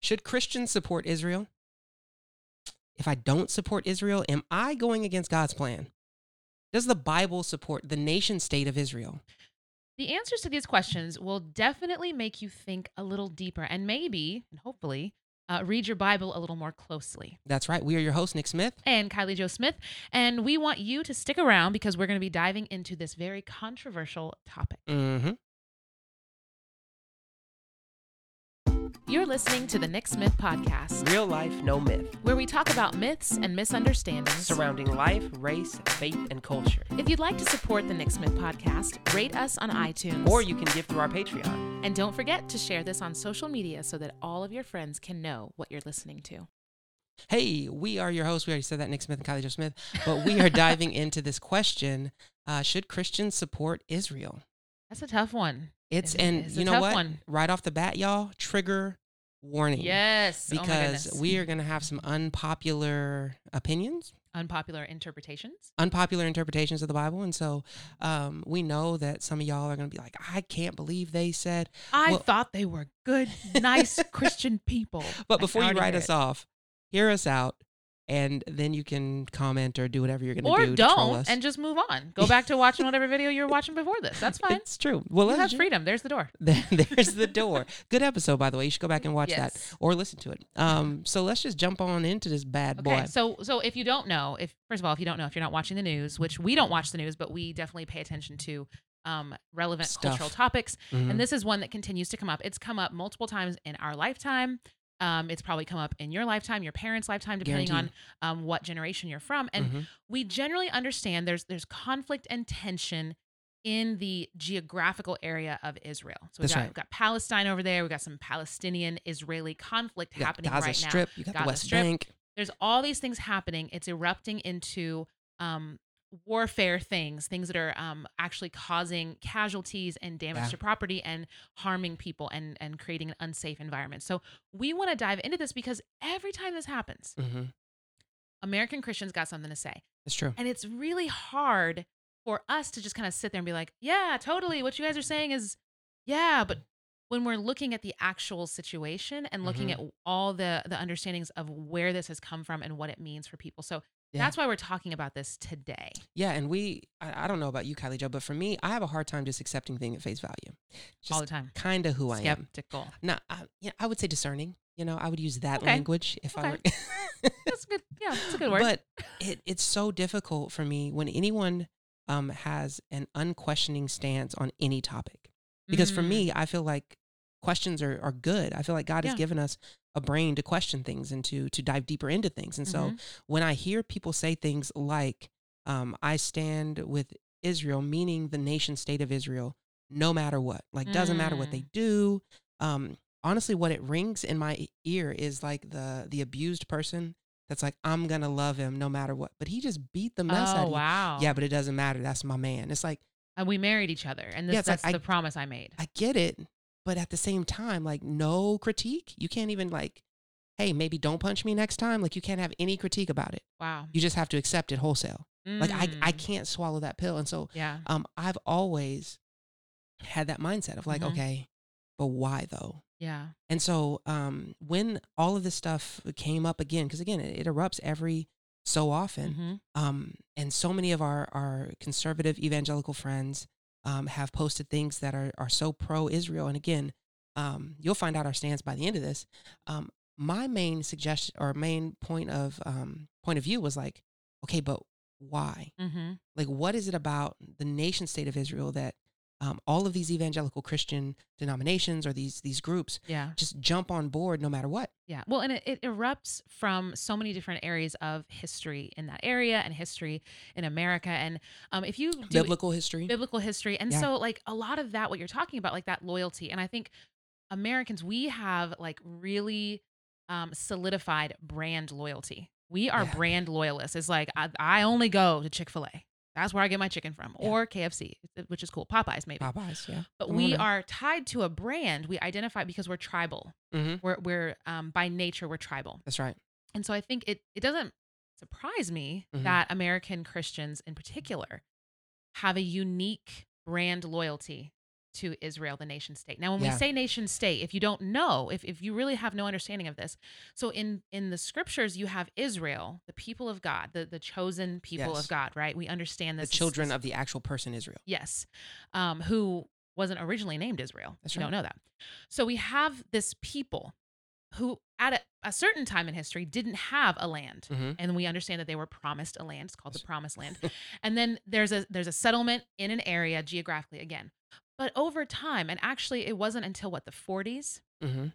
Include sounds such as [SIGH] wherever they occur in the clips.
Should Christians support Israel? If I don't support Israel, am I going against God's plan? Does the Bible support the nation state of Israel? The answers to these questions will definitely make you think a little deeper and maybe, and hopefully, uh, read your Bible a little more closely. That's right. We are your host, Nick Smith. And Kylie Joe Smith. And we want you to stick around because we're going to be diving into this very controversial topic. Mm-hmm. You're listening to the Nick Smith Podcast, Real life, no myth. where we talk about myths and misunderstandings. Surrounding life, race, faith, and culture. If you'd like to support the Nick Smith Podcast, rate us on iTunes. Or you can give through our Patreon. and don't forget to share this on social media so that all of your friends can know what you're listening to. Hey, we are your hosts. We already said that, Nick Smith and Kylie Joe Smith. But we are diving [LAUGHS] into this question uh, Should Christians support Israel? That's a tough one. It's, It's and it's you know what? one. Right off the bat, y'all, trigger warning. Yes. oh Because goodness. we are going to have some unpopular opinions, unpopular interpretations. unpopular interpretations of the Bible. And so um, we know that some of y'all are going to be like, I can't believe they said. I Well- thought they were good, nice [LAUGHS] Christian people. But before you write us it. off, hear us out. And then you can comment or do whatever you're going to or do. troll don't and just move on. [LAUGHS] Go back to watching whatever video you were watching before this. That's fine. It's true. Well, You have ju- freedom. There's the door. [LAUGHS] There's the door. Good episode, by the way. You should go back and watch that or listen to it. Um, so let's just jump on into this bad boy. So so if you don't know, if first of all, if you don't know, if you're not watching the news, which we don't watch the news, but we definitely pay attention to um, relevant Stuff. cultural topics, Mhm. and this is one that continues to come up. It's come up multiple times in our lifetime. Um, it's probably come up in your lifetime, your parents' lifetime, depending Guaranteed. on um, what generation you're from. And Mhm. we generally understand there's there's conflict and tension in the geographical area of Israel. So we've got, right. we've got Palestine over there. We've got some Palestinian Israeli conflict You got happening Gaza right now Strip. You got Gaza the West Strip. Bank. there's all these things happening. It's erupting into um, warfare things, things that are um, actually causing casualties and damage Yeah. to property and harming people and and creating an unsafe environment. So we want to dive into this because every time this happens, hmm American Christians got something to say, It's true. and it's really hard for us to just kind of sit there and be like, "Yeah, totally. What you guys are saying is, yeah," but when we're looking at the actual situation and looking Mhm. at all the the understandings of where this has come from and what it means for people. So Yeah. that's why we're talking about this today. Yeah, and we, I, I don't know about you, Kylie Joe, but for me, I have a hard time just accepting things at face value. all the time. kind of who I am. Skeptical. No, I, yeah, I would say discerning. You know, I would use that Okay. language if I were. [LAUGHS] That's good. Yeah, that's a good word. But it, it's so difficult for me when anyone um, has an unquestioning stance on any topic. Because for Mm, me, I feel like questions are, are good. I feel like God Yeah. has given us a brain to question things and to to dive deeper into things. And so mhm. when I hear people say things like, um, I stand with Israel, meaning the nation state of Israel, no matter what, like doesn't matter what they Mm. do. Um, honestly, what it rings in my ear is like the the abused person that's like, I'm gonna love him no matter what. But he just beat the mess out oh of you. wow. Yeah, but it doesn't matter. That's my man. It's like, and we married each other, and this, Yeah, it's like that's I- the promise I made. I get it, but at the same time, like no critique. You can't even like, hey, maybe don't punch me next time. Like you can't have any critique about it. wow. You just have to accept it wholesale. Like I, I Mm, can't swallow that pill. And so Yeah. um I've always had that mindset of like, Mhm. okay, but why though? Yeah. And so um when all of this stuff came up again, because again, it, it erupts every so often. Mhm. Um, and so many of our, our conservative evangelical friends um, have posted things that are, are so pro Israel. And again, um, you'll find out our stance by the end of this. Um, my main suggestion or main point of um, point of view was like, okay, but why? Mhm. Like, what is it about the nation state of Israel that um, all of these evangelical Christian denominations or these these groups Yeah. just jump on board no matter what? Yeah. Well, and it, it erupts from so many different areas of history in that area and history in America. And um, if you do Biblical history. biblical history, and Yeah. so like a lot of that, what you're talking about, like that loyalty, and I think Americans, we have like really um, solidified brand loyalty. We are Yeah. brand loyalists. It's like I, I only go to Chick Fil A. That's where I get my chicken from, Yeah. or KFC, which is cool. Popeyes, maybe. Popeyes, yeah. But we are tied to a brand. We identify because we're tribal. Mhm. We're we're um, by nature we're tribal. That's right. And so I think it it doesn't surprise me Mhm. that American Christians in particular have a unique brand loyalty to Israel, the nation state. Now, when Yeah. we say nation state, if you don't know, if, if you really have no understanding of this, so in in the scriptures, you have Israel, the people of God, the, the chosen people Yes. of God, right? We understand The children of the actual person Israel. Yes. Um, who wasn't originally named Israel. That's you right. don't know that. So we have this people who at a, a certain time in history didn't have a land. hmm And we understand that they were promised a land. It's called the promised land. [LAUGHS] and then there's a there's a settlement in an area geographically again. But over time, and actually it wasn't until what the 40s, hmm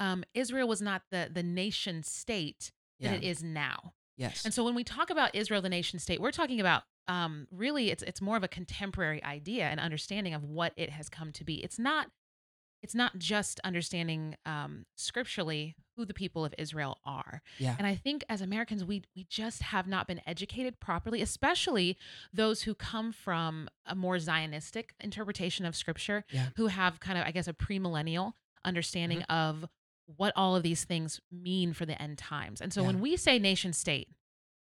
um, Israel was not the the nation state that Yeah. it is now. Yes. And so when we talk about Israel, the nation state, we're talking about um, really it's it's more of a contemporary idea and understanding of what it has come to be. It's not it's not just understanding um, scripturally who the people of Israel are. Yeah. And I think as Americans, we we just have not been educated properly, especially those who come from a more Zionistic interpretation of scripture, Yeah. who have kind of, I guess, a premillennial understanding Mm-hmm. of what all of these things mean for the end times. And so Yeah. when we say nation state,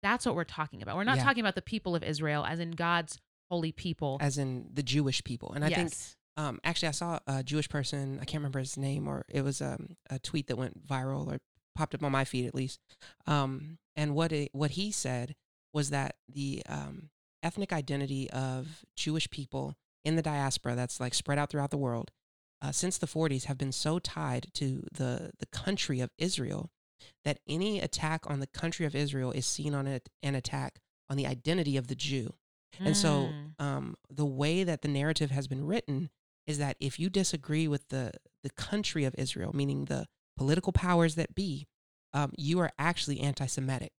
that's what we're talking about. We're not Yeah. talking about the people of Israel as in God's holy people. As in the Jewish people. And I think yes. Um, actually, I saw a Jewish person. I can't remember his name, or it was um, a tweet that went viral or popped up on my feed at least. Um, and what it, what he said was that the um, ethnic identity of Jewish people in the diaspora, that's like spread out throughout the world, uh, since the 40s, have been so tied to the the country of Israel that any attack on the country of Israel is seen on it an attack on the identity of the Jew. And so, Mm. um, the way that the narrative has been written is that if you disagree with the the country of Israel, meaning the political powers that be, um, you are actually anti-Semitic.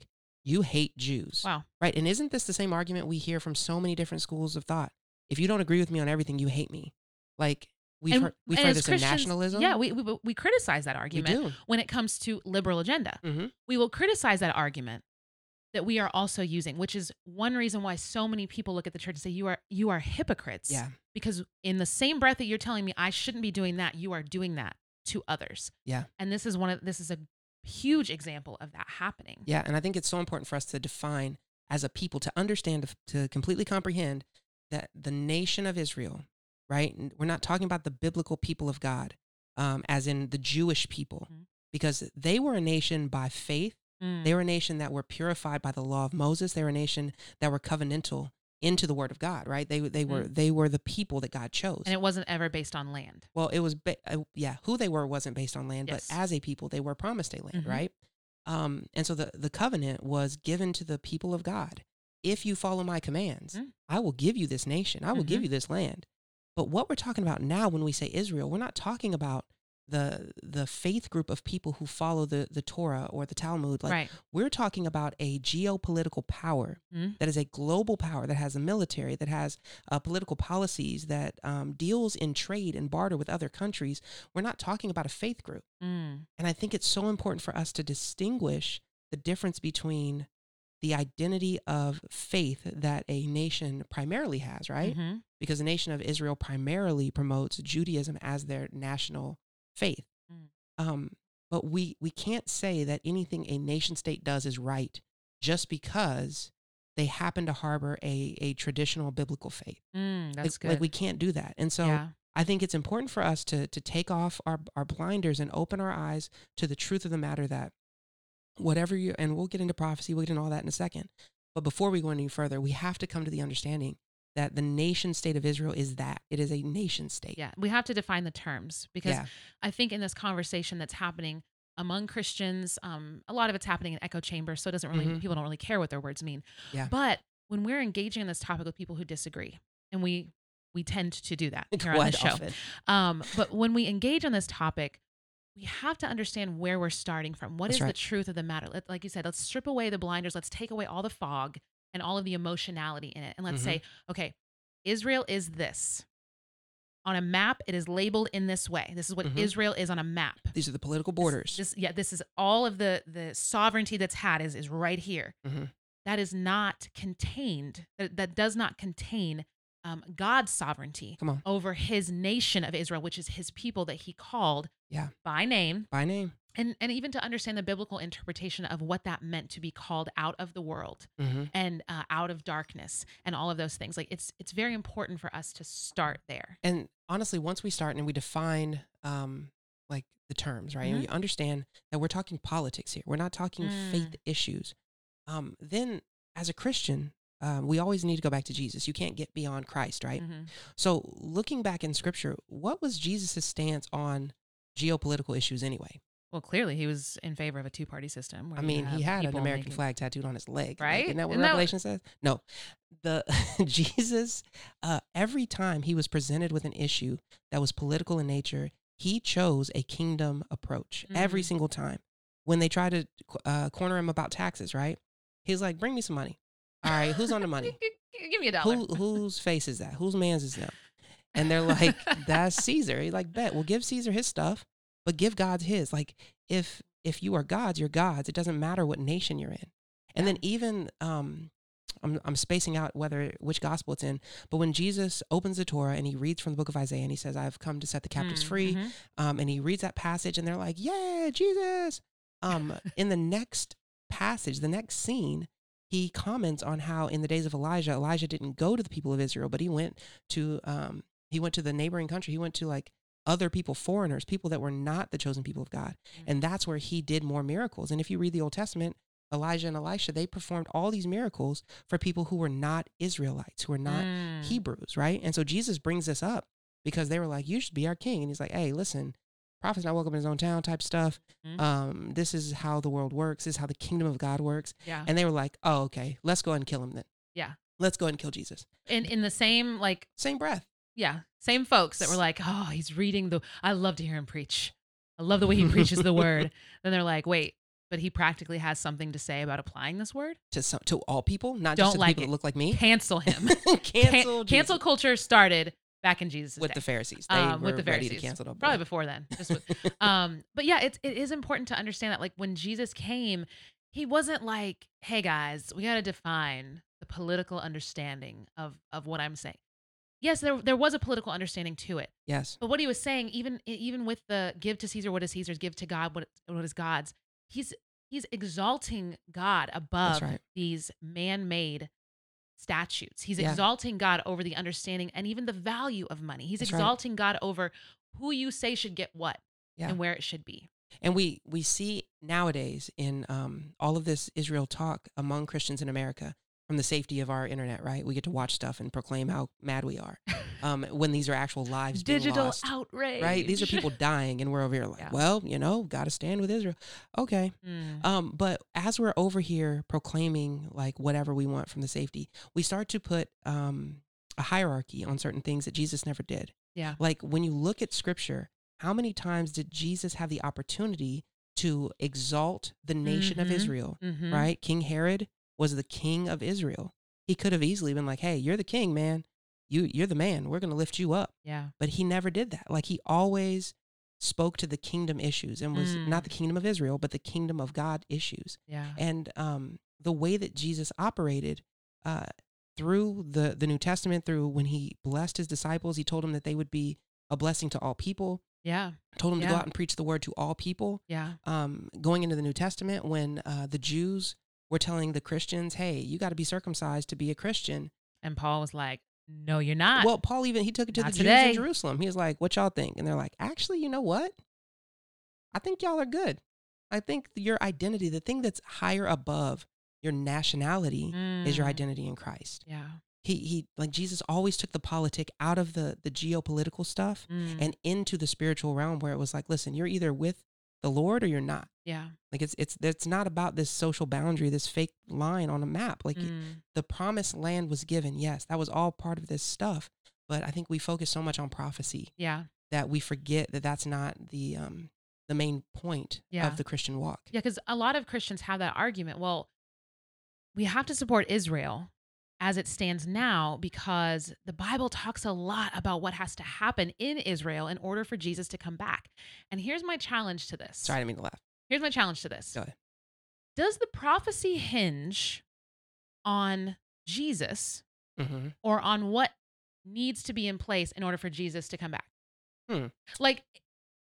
You hate Jews, Wow. right? And isn't this the same argument we hear from so many different schools of thought? If you don't agree with me on everything, you hate me. Like we've And- heard, we've heard as this in nationalism. Yeah, we, we we criticize that we argument do. when it comes to liberal agenda. hmm we will criticize that argument that we are also using, which is one reason why so many people look at the church and say you are you are hypocrites. Yeah, Because in the same breath that you're telling me I shouldn't be doing that, you are doing that to others. Yeah. And this is one of this is a huge example of that happening. yeah, and I think it's so important for us to define as a people to understand to, completely comprehend that the nation of Israel, right? We're not talking about the biblical people of God, um, as in the Jewish people, Mhm. because they were a nation by faith. Mm. They were a nation that were purified by the law of Moses. They were a nation that were covenantal into the Word of God, right? They they were they were the people that God chose. and it wasn't ever based on land. Well, it was, ba- uh, yeah, who they were wasn't based on land, Yes. but as a people, they were promised a land, Mhm. right? Um, and so the, the covenant was given to the people of God. If you follow my commands, Mm. I will give you this nation, I will give Mhm. you this land. But what we're talking about now when we say Israel, we're not talking about the the faith group of people who follow the, the Torah or the Talmud. Like right. we're talking about a geopolitical power Mm. that is a global power that has a military that has uh, political policies that um, deals in trade and barter with other countries we're not talking about a faith group Mm. and i think it's so important for us to distinguish the difference between the identity of faith that a nation primarily has right Mhm. because the nation of israel primarily promotes judaism as their national faith Mm. um, but we we can't say that anything a nation state does is right just because they happen to harbor a a traditional biblical faith. Mm. That's like, good. like we can't do that. And so yeah. I think it's important for us to to take off our our blinders and open our eyes to the truth of the matter that whatever you and we'll get into prophecy, we'll get into all that in a second. But before we go any further, we have to come to the understanding that the nation state of Israel is that it is a nation state. Yeah. We have to define the terms because Yeah. I think in this conversation that's happening among Christians, um, a lot of it's happening in echo chambers, so it doesn't really Mhm. people don't really care what their words mean. Yeah. But when we're engaging in this topic with people who disagree, and we we tend to do that [LAUGHS] here on the show. often. Um, but when we engage on this topic, we have to understand where we're starting from. What That's is right. the truth of the matter? Let, like you said, let's strip away the blinders. Let's take away all the fog and all of the emotionality in it, and let's Mhm. say, okay, Israel is this. On a map, it is labeled in this way. This is what Mhm. Israel is on a map. These are the political borders. This, yeah, this is all of the the sovereignty that's had is is right here. Mhm. That is not contained. That, that does not contain um, God's sovereignty Come on. over His nation of Israel, which is His people that He called Yeah. by name By name. And and even to understand the biblical interpretation of what that meant to be called out of the world hmm and uh, out of darkness and all of those things like it's it's very important for us to start there And honestly, once we start and we define um, like the terms, right, and Mhm. you understand that we're talking politics here, we're not talking Mm. faith issues. Um, then, as a Christian, um, we always need to go back to Jesus. You can't get beyond Christ, right? Mhm. So, looking back in Scripture, what was Jesus' stance on geopolitical issues anyway? Well clearly he was in favor of a two-party system where I mean, he had an American making- flag tattooed on his leg, like, Right? isn't that what Isn't that what- Revelation says? No, the [LAUGHS] Jesus. Uh, every time he was presented with an issue that was political in nature, he chose a kingdom approach. Every Mhm. single time, when they tried to uh, corner him about taxes, right? He's like, "Bring me some money." All right, who's on the money? [LAUGHS] give me a dollar Who [LAUGHS] whose face is that? Whose man's is that? And they're like, that's Caesar. He's like, bet. Well, give Caesar his stuff, but give God's his. Like, if if you are God's, you're God's. It doesn't matter what nation you're in. And then even um, I'm I'm spacing out whether which gospel it's in, but when Jesus opens the Torah and he reads from the book of Isaiah and he says, "I've come to set the captives Mm, free," mhm. um, and he reads that passage and they're like, "Yeah, Jesus." Um, [LAUGHS] in the next passage, the next scene, he comments on how in the days of Elijah, Elijah didn't go to the people of Israel, but he went to um, he went to the neighboring country. He went to like other people, foreigners, people that were not the chosen people of God, and that's where he did more miracles. And if you read the Old Testament, Elijah and Elisha, they performed all these miracles for people who were not Israelites, who were not Mm. Hebrews, right? And so Jesus brings this up because they were like, "You should be our king," and he's like, "Hey, listen, prophet's not welcome in his own town," type stuff. Mhm. Um, this is how the world works. This is how the kingdom of God works. yeah And they were like, "Oh, okay, let's go and kill him then." Yeah. let's go and kill Jesus. in in the same like Same breath. Yeah same folks that were like oh he's reading the i love to hear him preach i love the way he [LAUGHS] preaches the word then they're like wait but he practically has something to say about applying this word to some to all people, not Don't just to like people it. that look like me. cancel him [LAUGHS] cancel Can- cancel culture started back in jesus with day. the Pharisees. They um, were with the ready Pharisees. to cancel the Probably before then. Just with, [LAUGHS] um, but yeah, it's it is important to understand that like when Jesus came, he wasn't like, "Hey guys, we got to define the political understanding of of what I'm saying." Yes, there there was a political understanding to it, yes, but what he was saying, even even with the "give to Caesar what is Caesar's, give to God what what is God's," he's he's exalting God above right. these man-made statutes. He's Yeah. exalting God over the understanding and even the value of money. He's That's right. exalting God over who you say should get what Yeah. and where it should be. and we we see nowadays in um, all of this Israel talk among Christians in America from the safety of our internet. Right, we get to watch stuff and proclaim how mad we are um, [LAUGHS] when these are actual lives being Digital lost. outrage. Right, these are people [LAUGHS] dying, and we're over here like, Yeah. well, you know, got to stand with Israel. Okay, Mm, Um, but as we're over here proclaiming like whatever we want from the safety, we start to put um, a hierarchy on certain things that Jesus never did. Yeah. Like when you look at scripture, how many times did Jesus have the opportunity to exalt the nation of Mhm. Israel? mhm. Right? King Herod was the king of Israel. He could have easily been like, "Hey, you're the king, man. You you're the man. We're going to lift you up." Yeah. but he never did that. Like he always spoke to the kingdom issues and was Mm. not the kingdom of Israel, but the kingdom of God issues. Yeah. And um, the way that Jesus operated uh, through the the New Testament, through when he blessed his disciples, he told them that they would be a blessing to all people. Yeah. Told them to go out and preach the word to all people. Yeah. Um, going into the New Testament, when uh, the Jews were telling the Christians, "Hey, you got to be circumcised to be a Christian," And Paul was like, "No, you're not." Well, Paul even he took it to the Not Jews in Jerusalem. He was like, "What y'all think?" And they're like, "Actually, you know what? I think y'all are good. I think your identity, the thing that's higher above your nationality, is your Mm. identity in Christ." Yeah. He he like Jesus always took the politic out of the the geopolitical stuff Mm. and into the spiritual realm where it was like, "Listen, you're either with the Lord or you're not." yeah. Like it's it's it's not about this social boundary, this fake line on a map. Like Mm. the promised land was given. Yes, that was all part of this stuff. But I think we focus so much on prophecy Yeah. that we forget that that's not the um the main point Yeah. of the Christian walk. Yeah, because a lot of Christians have that argument. Well, we have to support Israel as it stands now because the Bible talks a lot about what has to happen in Israel in order for Jesus to come back. And here's my challenge to this. Sorry, I didn't mean to laugh. Here's my challenge to this. Go ahead. Does the prophecy hinge on Jesus Mm-hmm. or on what needs to be in place in order for Jesus to come back? Hmm. Like,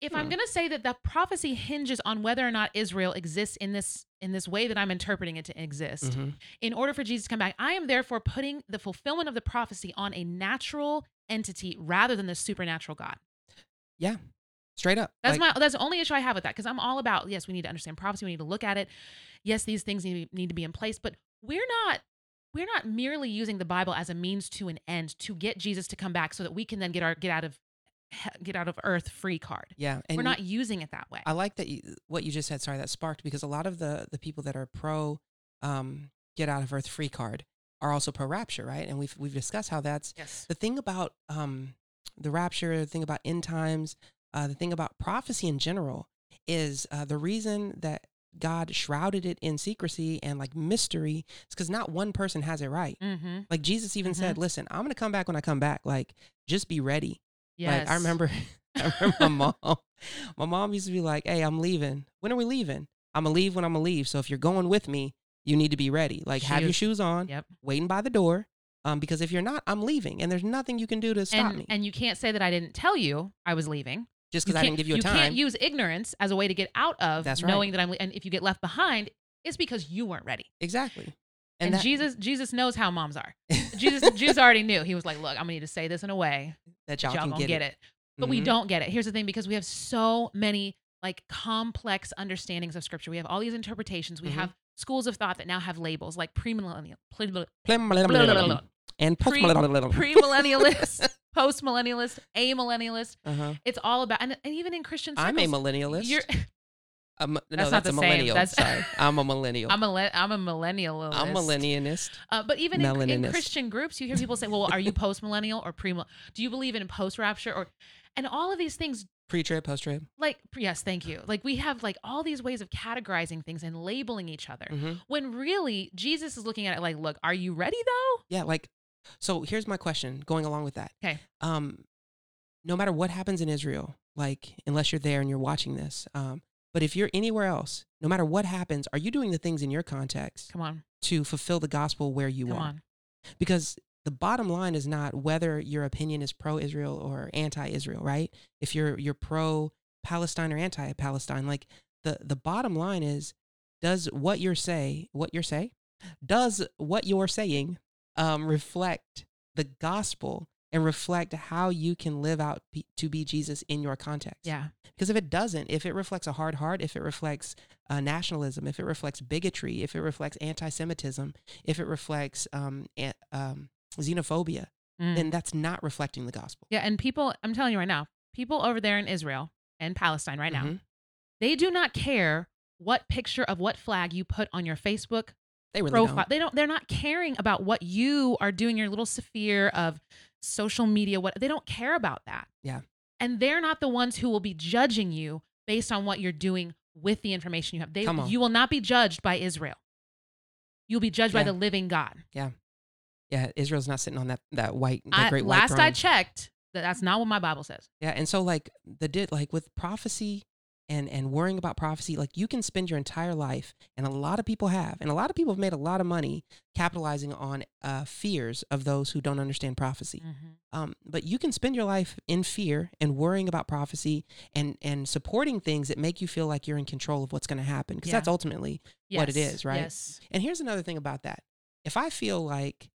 if I'm Hmm. going to say that the prophecy hinges on whether or not Israel exists in this in this way that I'm interpreting it to exist, Mhm. in order for Jesus to come back, I am therefore putting the fulfillment of the prophecy on a natural entity rather than the supernatural God. Yeah. Straight up. That's Like, my that's the only issue I have with that because I'm all about yes, we need to understand prophecy, we need to look at it. Yes, these things need, need to be in place, but we're not we're not merely using the Bible as a means to an end to get Jesus to come back so that we can then get our get out of get out of earth free card. yeah. And we're not using it that way. I like that you, what you just said. Sorry, that sparked because a lot of the the people that are pro um, get out of earth free card are also pro rapture, right? And we've we've discussed how that's yes. the thing about um, the rapture, the thing about end times, uh, the thing about prophecy in general is uh, the reason that God shrouded it in secrecy and like mystery is because not one person has it right. Mm-hmm. Like Jesus even said, "Listen, I'm gonna come back when I come back. Like, just be ready." Yes. Like I remember, [LAUGHS] I remember my [LAUGHS] mom. My mom used to be like, "Hey, I'm leaving. When are we leaving? I'm gonna leave when I'm gonna leave. So if you're going with me, you need to be ready. Like, have your shoes on, Yep. waiting by the door. Um, because if you're not, I'm leaving, and there's nothing you can do to stop And me. and you can't say that I didn't tell you I was leaving. Just because I didn't give you a you time. You can't use ignorance as a way to get out of That's right. knowing that I'm. And if you get left behind, it's because you weren't ready. exactly. And, that, Jesus, Jesus knows how moms are. [LAUGHS] Jesus, Jesus already knew. He was like, "Look, I'm gonna need to say this in a way that y'all, y'all, can gonna get, get, it. it. But we Mhm. don't get it. Here's the thing: because we have so many like complex understandings of Scripture, we have all these interpretations. We Mhm. have schools of thought that now have labels like premillennial, And post Pre- premillennialist, [LAUGHS] postmillennialist, amillennialist. uh-huh. It's all about, and, and even in Christian circles, I'm a millennialist. You're, [LAUGHS] No, That's that's, not a millennial. That's- Sorry, [LAUGHS] I'm a millennial. I'm a I'm a millennialist. I'm millennialist. Uh, but even in, in Christian groups, you hear people say, "Well, are you post millennial or pre? Do you believe in post rapture or?" And all of these things, Pre-trib, post-trib. like yes, thank you. Like we have like all these ways of categorizing things and labeling each other. hmm When really Jesus is looking at it like, "Look, are you ready though?" Yeah, like so here's my question going along with that. Okay. Um no matter what happens in Israel, like unless you're there and you're watching this, um but if you're anywhere else, no matter what happens, are you doing the things in your context Come on, to fulfill the gospel where you come are? on. Because the bottom line is not whether your opinion is pro-Israel or anti-Israel, right? If you're you're pro-Palestine or anti-Palestine, like the the bottom line is does what you're say what you're say does what you're saying um, reflect the gospel and reflect how you can live out be, to be Jesus in your context. Yeah, Because if it doesn't, if it reflects a hard heart, if it reflects uh, nationalism, if it reflects bigotry, if it reflects anti-Semitism, if it reflects um, an- um, xenophobia, Mm. then that's not reflecting the gospel. yeah. And people, I'm telling you right now, people over there in Israel and Palestine right now, Mhm. they do not care what picture of what flag you put on your Facebook they really profile. don't. They don't. They're not caring about what you are doing. Your little sphere of social media. What they don't care about that. Yeah. And they're not the ones who will be judging you based on what you're doing with the information you have. They. You will not be judged by Israel. You'll be judged by the living God. Yeah, Yeah, Israel's not sitting on that that white, that I, great white last I checked, that that's not what my Bible says. Yeah, and so like the did like with prophecy and and worrying about prophecy, like you can spend your entire life, and a lot of people have, and a lot of people have made a lot of money capitalizing on uh, fears of those who don't understand prophecy. Um, but you can spend your life in fear and worrying about prophecy and and supporting things that make you feel like you're in control of what's going to happen, because Yeah. that's ultimately. What it is right? Yes. And here's another thing about that: if I feel like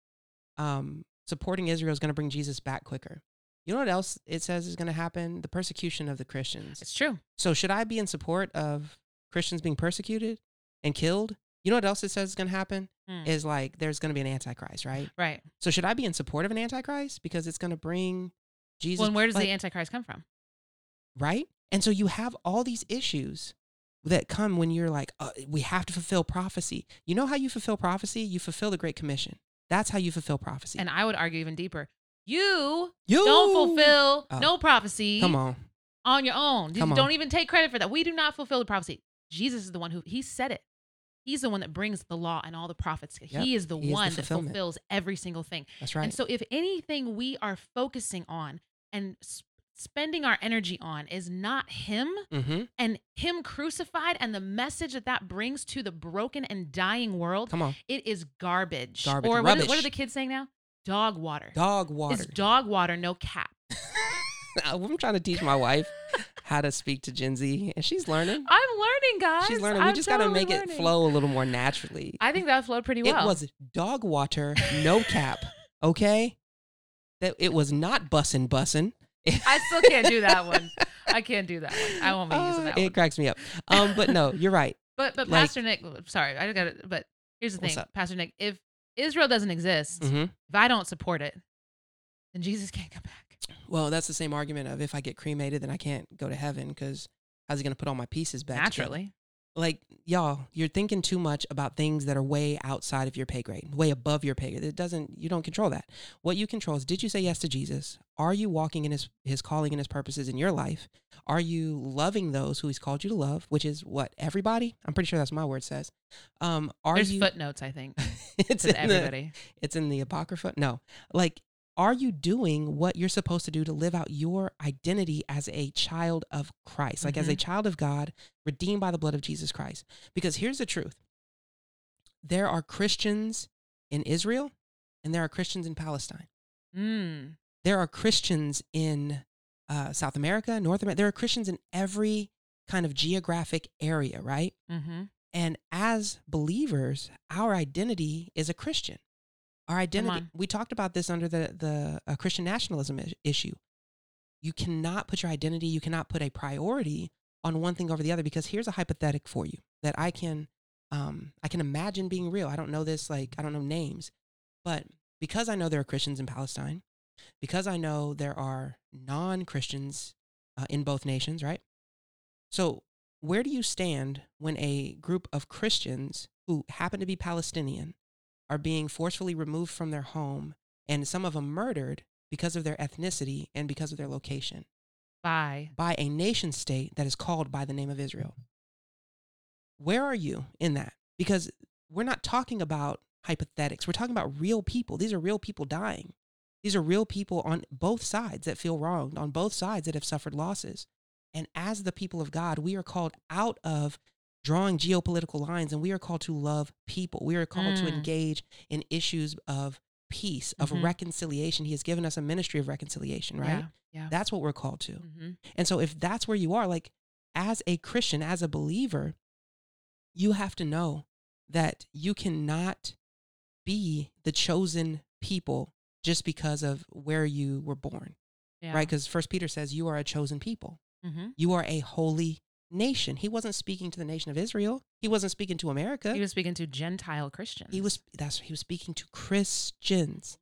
um, supporting Israel is going to bring Jesus back quicker. You know what else it says is going to happen? The persecution of the Christians. It's true. So should I be in support of Christians being persecuted and killed? You know what else it says is going to happen? Mm. Is like there's going to be an antichrist, right? Right. So should I be in support of an antichrist because it's going to bring Jesus? Well, and where does like, the Antichrist come from? right? And so you have all these issues that come when you're like, uh, we have to fulfill prophecy. You know how you fulfill prophecy? You fulfill the Great Commission. That's how you fulfill prophecy. And I would argue even deeper. You you don't fulfill Oh. no prophecy Come on. on your own. You Come on. don't even take credit for that. We do not fulfill the prophecy. Jesus is the one who he said it. He's the one that brings the law and all the prophets. Yep. He is the He is the one that fulfills every single thing. That's right. And so, if anything we are focusing on and spending our energy on is not Him mm-hmm. and Him crucified and the message that that brings to the broken and dying world, Come on. it is garbage. Garbage. Or what, is- what are the kids saying now? Dog water. Dog water. It's dog water, no cap. [LAUGHS] I'm trying to teach my wife how to speak to Gen Z, and she's learning. I'm learning, guys. She's learning. We I'm just got to totally make it flow a little more naturally. I think that flowed pretty well. It was dog water, no cap. Okay, that it was not bussin' bussin'. I still can't do that one. I can't do that one. I won't be using Uh, that it one. cracks me up. Um, but no, you're right. [LAUGHS] But but like- Pastor Nick, sorry, I got it. But here's the thing? Pastor Nick, if Israel doesn't exist, hmm if I don't support it, then Jesus can't come back. Well, that's the same argument of if I get cremated, then I can't go to heaven because how's he going to put all my pieces back? together? Like y'all you're thinking too much about things that are way outside of your pay grade way above your pay grade. It doesn't you don't control that. What you control is did you say yes to jesus? Are you walking in his his calling and his purposes in your life? Are you loving those who he's called you to love which is what everybody i'm pretty sure that's my word says um are There's you footnotes, I think, [LAUGHS] it's in the, everybody. it's in the apocrypha? No. Like are you doing what you're supposed to do to live out your identity as a child of Christ, like as a child of God, redeemed by the blood of Jesus Christ? Because here's the truth there are Christians in Israel and there are Christians in Palestine. Mm. There are Christians in uh, South America, North America. There are Christians in every kind of geographic area, right? Mm-hmm. And as believers, our identity is a Christian. Our identity, we talked about this under the, the uh, Christian nationalism is- issue. You cannot put your identity, you cannot put a priority on one thing over the other because here's a hypothetic for you that I can um, I can imagine being real. I don't know this, like, I don't know names, but because I know there are Christians in Palestine, because I know there are non Christians uh, in both nations, right? So, where do you stand when a group of Christians who happen to be Palestinian are being forcefully removed from their home and some of them murdered because of their ethnicity and because of their location Bye. by a nation state that is called by the name of Israel? Where are you in that? Because we're not talking about hypothetics. We're talking about real people. These are real people dying. These are real people on both sides that feel wronged, on both sides that have suffered losses. And as the people of God, we are called out of drawing geopolitical lines and we are called to love people. We are called to Mm. engage in issues of peace, of Mhm. reconciliation. He has given us a ministry of reconciliation, right? Yeah. Yeah. That's what we're called to. mm-hmm. And so if that's where you are, like as a Christian, as a believer, you have to know that you cannot be the chosen people just because of where you were born, Yeah. right? Because First Peter says you are a chosen people. Mm-hmm. You are a holy nation. He wasn't speaking to the nation of Israel. He wasn't speaking to America. He was speaking to Gentile Christians. He was that's he was speaking to Christians.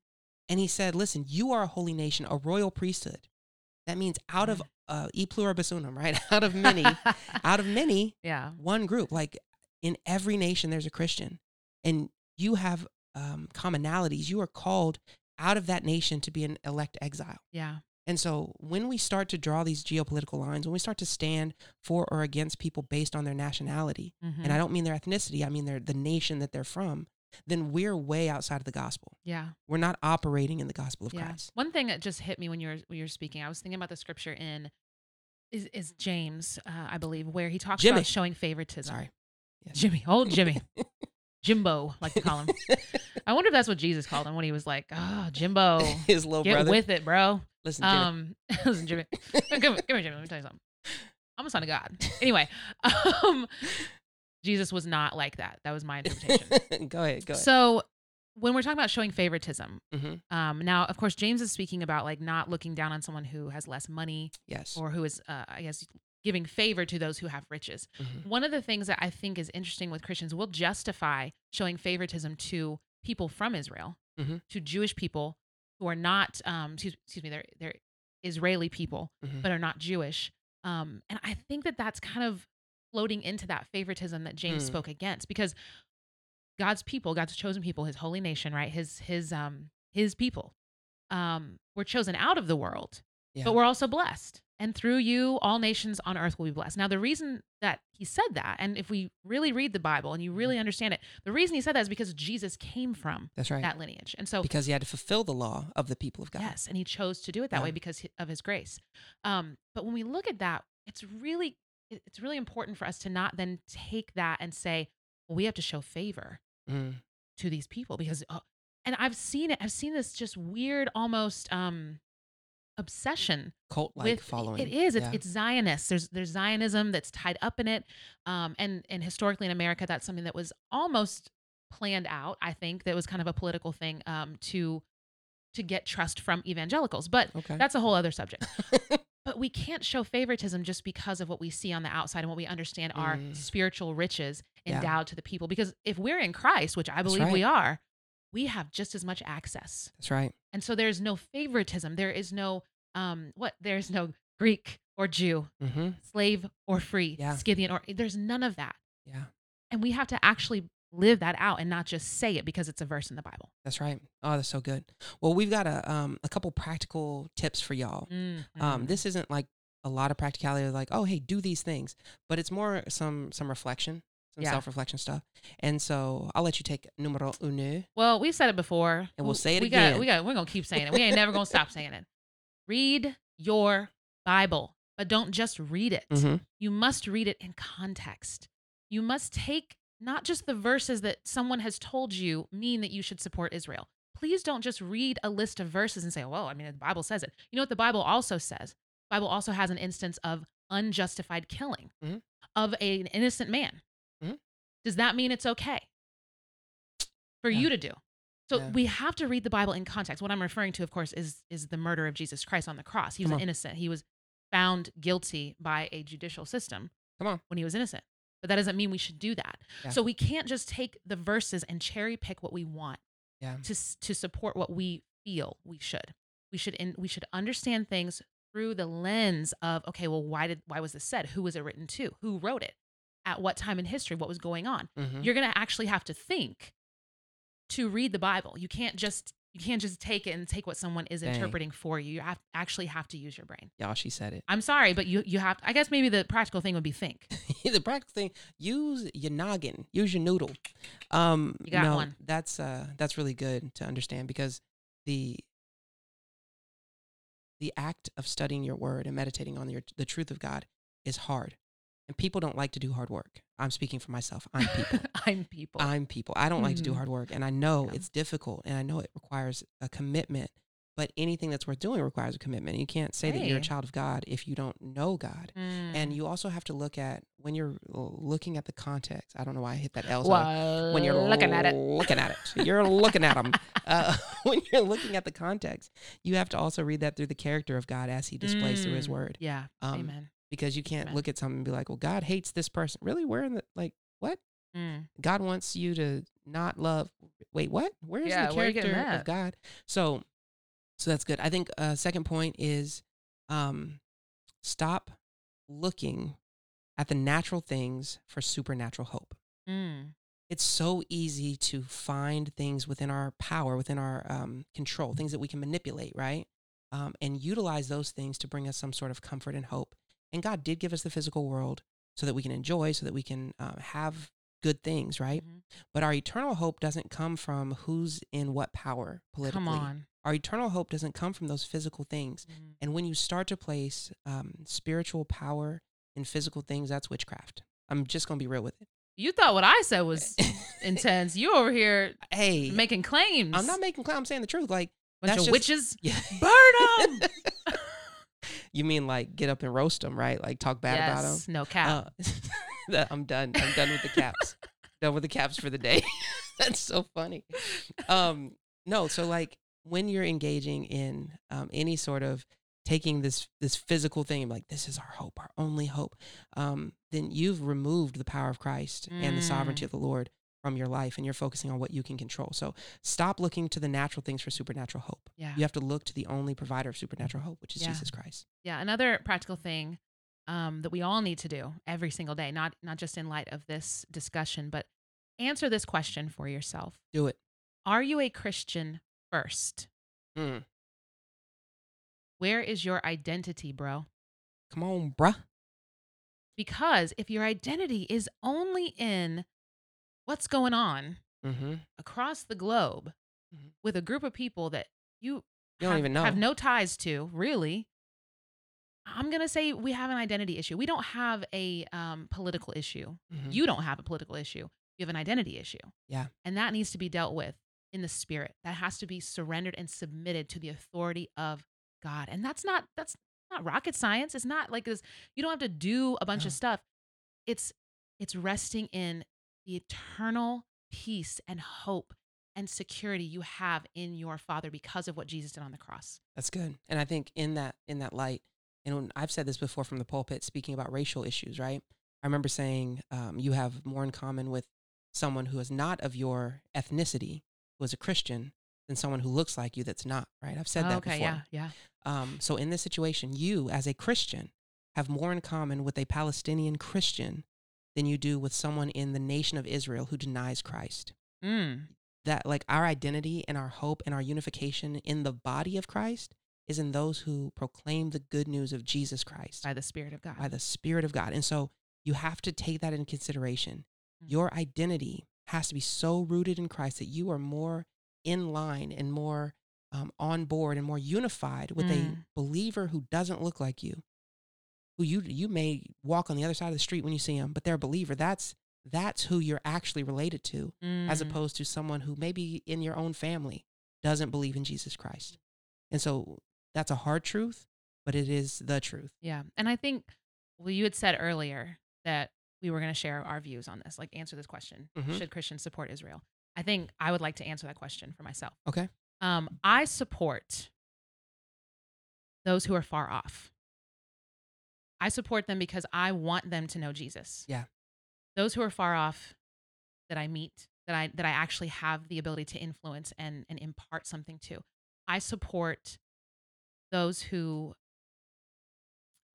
And he said, "Listen, you are a holy nation, a royal priesthood. That means out of [LAUGHS] uh, e pluribus unum, right? [LAUGHS] out of many, [LAUGHS] out of many, yeah. one group. Like in every nation, there's a Christian, and you have um, commonalities. You are called out of that nation to be an elect exile. Yeah. And so when we start to draw these geopolitical lines, when we start to stand for or against people based on their nationality, Mm-hmm. and I don't mean their ethnicity, I mean their the nation that they're from, then we're way outside of the gospel. yeah. We're not operating in the gospel of Yeah. Christ. One thing that just hit me when you were when you were speaking, I was thinking about the scripture in is is James, uh, I believe, where he talks Jimmy. about showing favoritism. Sorry. Yes. Jimmy, old Jimmy, [LAUGHS] Jimbo, like to call him. [LAUGHS] I wonder if that's what Jesus called him when he was like, "Oh, Jimbo, [LAUGHS] His little get brother. with it, bro." Listen, Jimmy. Um, [LAUGHS] listen, Jimmy, [LAUGHS] come, come here, Jimmy. Let me tell you something. I'm a son of God. Anyway, [LAUGHS] um, Jesus was not like that. That was my interpretation. go ahead. Go ahead. So when we're talking about showing favoritism, hmm um, now of course James is speaking about like not looking down on someone who has less money Yes. or who is, uh, I guess, giving favor to those who have riches. Mhm. One of the things that I think is interesting with Christians will justify showing favoritism to people from Israel, Mhm. to Jewish people who are not, um, excuse, excuse me, they're they're Israeli people Mhm. but are not Jewish. Um, and I think that that's kind of floating into that favoritism that James Mm. spoke against because God's people, God's chosen people, His holy nation, right? His His um His people, um, were chosen out of the world, Yeah. but we're also blessed. And through you, all nations on earth will be blessed. Now, the reason that he said that, and if we really read the Bible and you really Mm-hmm. understand it, the reason he said that is because Jesus came from That's right. that lineage. And so because he had to fulfill the law of the people of God. Yes, and he chose to do it that way because of his grace. Um, but when we look at that, it's really it's really important for us to not then take that and say, well, we have to show favor Mhm. to these people because, uh, and I've seen it. I've seen this just weird, almost um, obsession Cult like following. it is it's, Yeah. it's Zionist. There's there's Zionism that's tied up in it, um, and and historically in America, that's something that was almost planned out. I think that was kind of a political thing um, to to get trust from evangelicals, but okay. that's a whole other subject. [LAUGHS] but we can't show favoritism just because of what we see on the outside and what we understand are Mm. spiritual riches Yeah. endowed to the people. Because if we're in Christ, which I believe right. we are, we have just as much access. That's right. And so there's no favoritism. There is no um what there's no Greek or Jew, Mm-hmm. slave or free, Yeah. Scythian or there's none of that. Yeah. And we have to actually live that out and not just say it because it's a verse in the Bible. That's right. Oh, that's so good. Well, we've got a um a couple practical tips for y'all. Um, Mhm. this isn't like a lot of practicality, like oh hey, do these things, but it's more some some reflection, some Yeah. self reflection stuff. And so I'll let you take numero uno. Well, we've said it before. And we'll say it we again. Got, we got. We're gonna keep saying it. We ain't never gonna stop [LAUGHS] saying it. Read your Bible, but don't just read it. Mm-hmm. You must read it in context. You must take not just the verses that someone has told you mean that you should support Israel. Please don't just read a list of verses and say, "Well, I mean, the Bible says it." You know what the Bible also says? The Bible also has an instance of unjustified killing Mhm. of a- an innocent man. Does that mean it's okay for Yeah. you to do? So Yeah. we have to read the Bible in context. What I'm referring to, of course, is is the murder of Jesus Christ on the cross. He was on. innocent. He was found guilty by a judicial system Come on. when he was innocent. But that doesn't mean we should do that. Yeah. So we can't just take the verses and cherry pick what we want Yeah. to to support what we feel we should. We should in, we should understand things through the lens of okay, well, why did why was this said? Who was it written to? Who wrote it? At what time in history? What was going on? Mm-hmm. You're gonna actually have to think to read the Bible. You can't just you can't just take it and take what someone is Dang. interpreting for you. You have actually have to use your brain. Y'all, she said it. I'm sorry, but you you have. I guess maybe the practical thing would be think. [LAUGHS] the practical thing, use your noggin, use your noodle. Um, You got no, one. That's uh, that's really good to understand because the the act of studying your word and meditating on your the truth of God is hard, and people don't like to do hard work. I'm speaking for myself. I'm people. [LAUGHS] I'm people. I'm people. I don't like to do Mhm. hard work, and I know Yeah. it's difficult, and I know it requires a commitment. But anything that's worth doing requires a commitment. You can't say that you're a child of God if you don't know God. And Mm. you also have to look at when you're looking at the context. I don't know why I hit that L. well, when you're looking at it, looking at it, [LAUGHS] you're looking at them. Uh, [LAUGHS] when you're looking at the context, you have to also read that through the character of God as He displays through His Mm. Word. Yeah. Um, Amen. Because you can't look at something and be like, "Well, God hates this person." Really? Where in the like what? Mm. God wants you to not love. Wait, what? Where's Yeah, the where character of God? So, so that's good. I think uh, second point is, um, stop looking at the natural things for supernatural hope. Mm. It's so easy to find things within our power, within our um, control, things that we can manipulate, right? Um, and utilize those things to bring us some sort of comfort and hope. And God did give us the physical world so that we can enjoy, so that we can uh, have good things, right? Mhm. But our eternal hope doesn't come from who's in what power politically. Come on. Our eternal hope doesn't come from those physical things. Mhm. And when you start to place um, spiritual power in physical things, that's witchcraft. I'm just going to be real with it. You thought what I said was [LAUGHS] intense. You over here hey, making claims. I'm not making claims. I'm saying the truth. Like, bunch that's of just- witches. yeah. Burn 'em! [LAUGHS] [LAUGHS] you mean like get up and roast them, right? Like talk bad about them. No cap. [LAUGHS] Uh, I'm done. I'm done with the caps. [LAUGHS] done with the caps for the day. [LAUGHS] That's so funny. Um, no, so like when you're engaging in um, any sort of taking this this physical thing, like this is our hope, our only hope, um, then you've removed the power of Christ and the sovereignty Mm. of the Lord from your life, and you're focusing on what you can control. So stop looking to the natural things for supernatural hope. yeah. You have to look to the only provider of supernatural hope, which is Yeah. Jesus Christ. Yeah, another practical thing um, that we all need to do every single day, not not just in light of this discussion, but answer this question for yourself: Do it. Are you a Christian first? Mm. Where is your identity, bro? Come on, bruh. Because if your identity is only in what's going on Mm-hmm. across the globe Mhm. with a group of people that you, You don't have, even know. have no ties to, really, I'm gonna say we have an identity issue. We don't have a um, political issue. Mhm. You don't have a political issue. You have an identity issue. Yeah. And that needs to be dealt with in the spirit. That has to be surrendered and submitted to the authority of God. And that's not that's not rocket science. It's not like this you don't have to do a bunch No. of stuff. It's it's resting in the eternal peace and hope and security you have in your Father because of what Jesus did on the cross. That's good. And I think in that in that light, and I've said this before from the pulpit, speaking about racial issues, right? I remember saying um, you have more in common with someone who is not of your ethnicity, who is a Christian, than someone who looks like you that's not, right? I've said that okay, before. yeah, yeah. Um, so in this situation, you as a Christian have more in common with a Palestinian Christian than you do with someone in the nation of Israel who denies Christ. Mm. That like our identity and our hope and our unification in the body of Christ is in those who proclaim the good news of Jesus Christ By the Spirit of God. by the Spirit of God. And so you have to take that in consideration. Mhm. Your identity has to be so rooted in Christ that you are more in line and more um, on board and more unified with a Mm. believer believer who doesn't look like you, who you you may walk on the other side of the street when you see them, but they're a believer. That's that's who you're actually related to, as Mm. opposed to someone who maybe in your own family doesn't believe in Jesus Christ. And so that's a hard truth, but it is the truth. Yeah. And I think, well, you had said earlier that we were going to share our views on this, like answer this question Mhm. Should Christians support Israel? I think I would like to answer that question for myself. Okay. Um, I support those who are far off. I support them because I want them to know Jesus. Yeah. Those who are far off that I meet, that I that I actually have the ability to influence and and impart something to. I support those who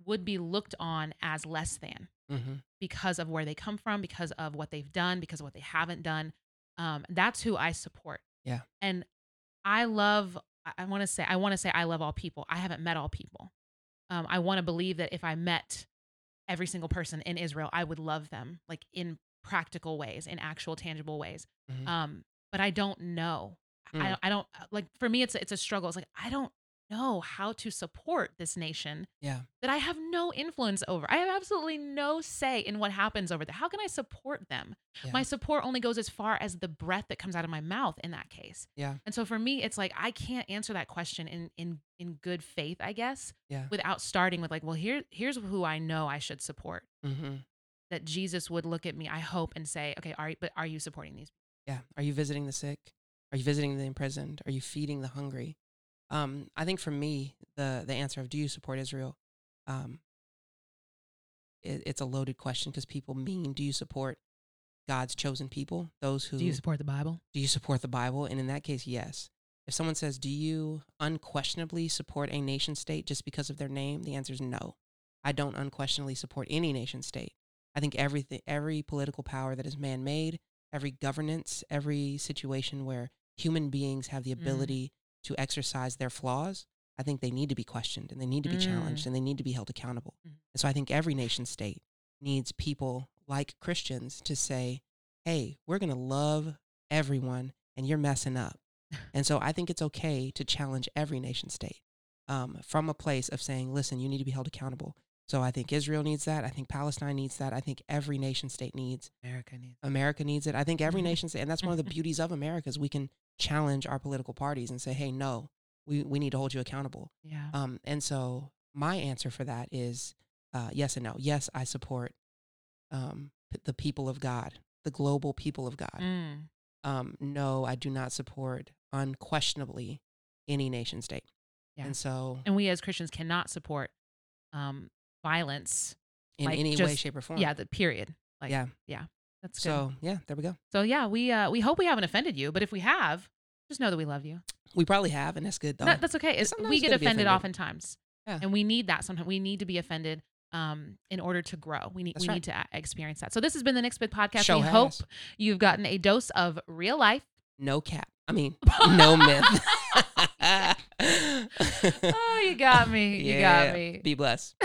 would be looked on as less than Mm-hmm. because of where they come from, because of what they've done, because of what they haven't done. Um, that's who I support. Yeah. And I love. I- I want to say. I want to say I love all people. I haven't met all people. Um, I want to believe that if I met every single person in Israel, I would love them, like in practical ways, in actual tangible ways. Mhm. Um, but I don't know. I, Mm. I don't like. For me, it's a, it's a struggle. It's like I don't know how to support this nation Yeah. that I have no influence over. I have absolutely no say in what happens over there. How can I support them? Yeah. My support only goes as far as the breath that comes out of my mouth in that case. Yeah. And so for me, it's like I can't answer that question in in in good faith, I guess, Yeah. without starting with like, well, here here's who I know I should support. Mm-hmm. That Jesus would look at me, I hope, and say, okay, are you, but are you supporting these? Yeah. Are you visiting the sick? Are you visiting the imprisoned? Are you feeding the hungry? Um, I think for me, the the answer of do you support Israel? Um, it, it's a loaded question because people mean do you support God's chosen people? Those who Do you support the Bible? do you support the Bible? And in that case, yes. If someone says, Do you unquestionably support a nation state just because of their name? The answer is no. I don't unquestionably support any nation state. I think everything every political power that is man made, every governance, every situation where human beings have the Mm. ability to exercise their flaws, I think they need to be questioned and they need to be Mm. challenged and they need to be held accountable. Mhm. And so I think every nation state needs people like Christians to say, hey, we're going to love everyone and you're messing up. [LAUGHS] and so I think it's okay to challenge every nation state um, from a place of saying, listen, you need to be held accountable. So I think Israel needs that. I think Palestine needs that. I think every nation state needs. America needs. America needs it. I think every Mhm. nation state, and that's one of the beauties of America is we can challenge our political parties and say, hey, no, we, we need to hold you accountable. Yeah. Um, and so my answer for that is uh, yes and no. Yes, I support um, the people of God, the global people of God. Mm. Um, no, I do not support unquestionably any nation state. Yeah. And so, And we as Christians cannot support um, violence. in like, any way, shape, or form. Yeah, the period. Like, yeah. That's good. So, yeah, there we go. So yeah, we uh, we hope we haven't offended you, but if we have, just know that we love you. We probably have, and that's good though. That- that's okay. It's, we get good to be offended, offended. oftentimes, Yeah. and we need that. Sometimes we need to be offended um, in order to grow. We need That's we right. need to uh, experience that. So this has been the Nick Smith podcast. Show we has. hope you've gotten a dose of real life. no cap. I mean, no myth. [LAUGHS] [LAUGHS] oh, you got me. You Yeah. got me. Be blessed. [LAUGHS]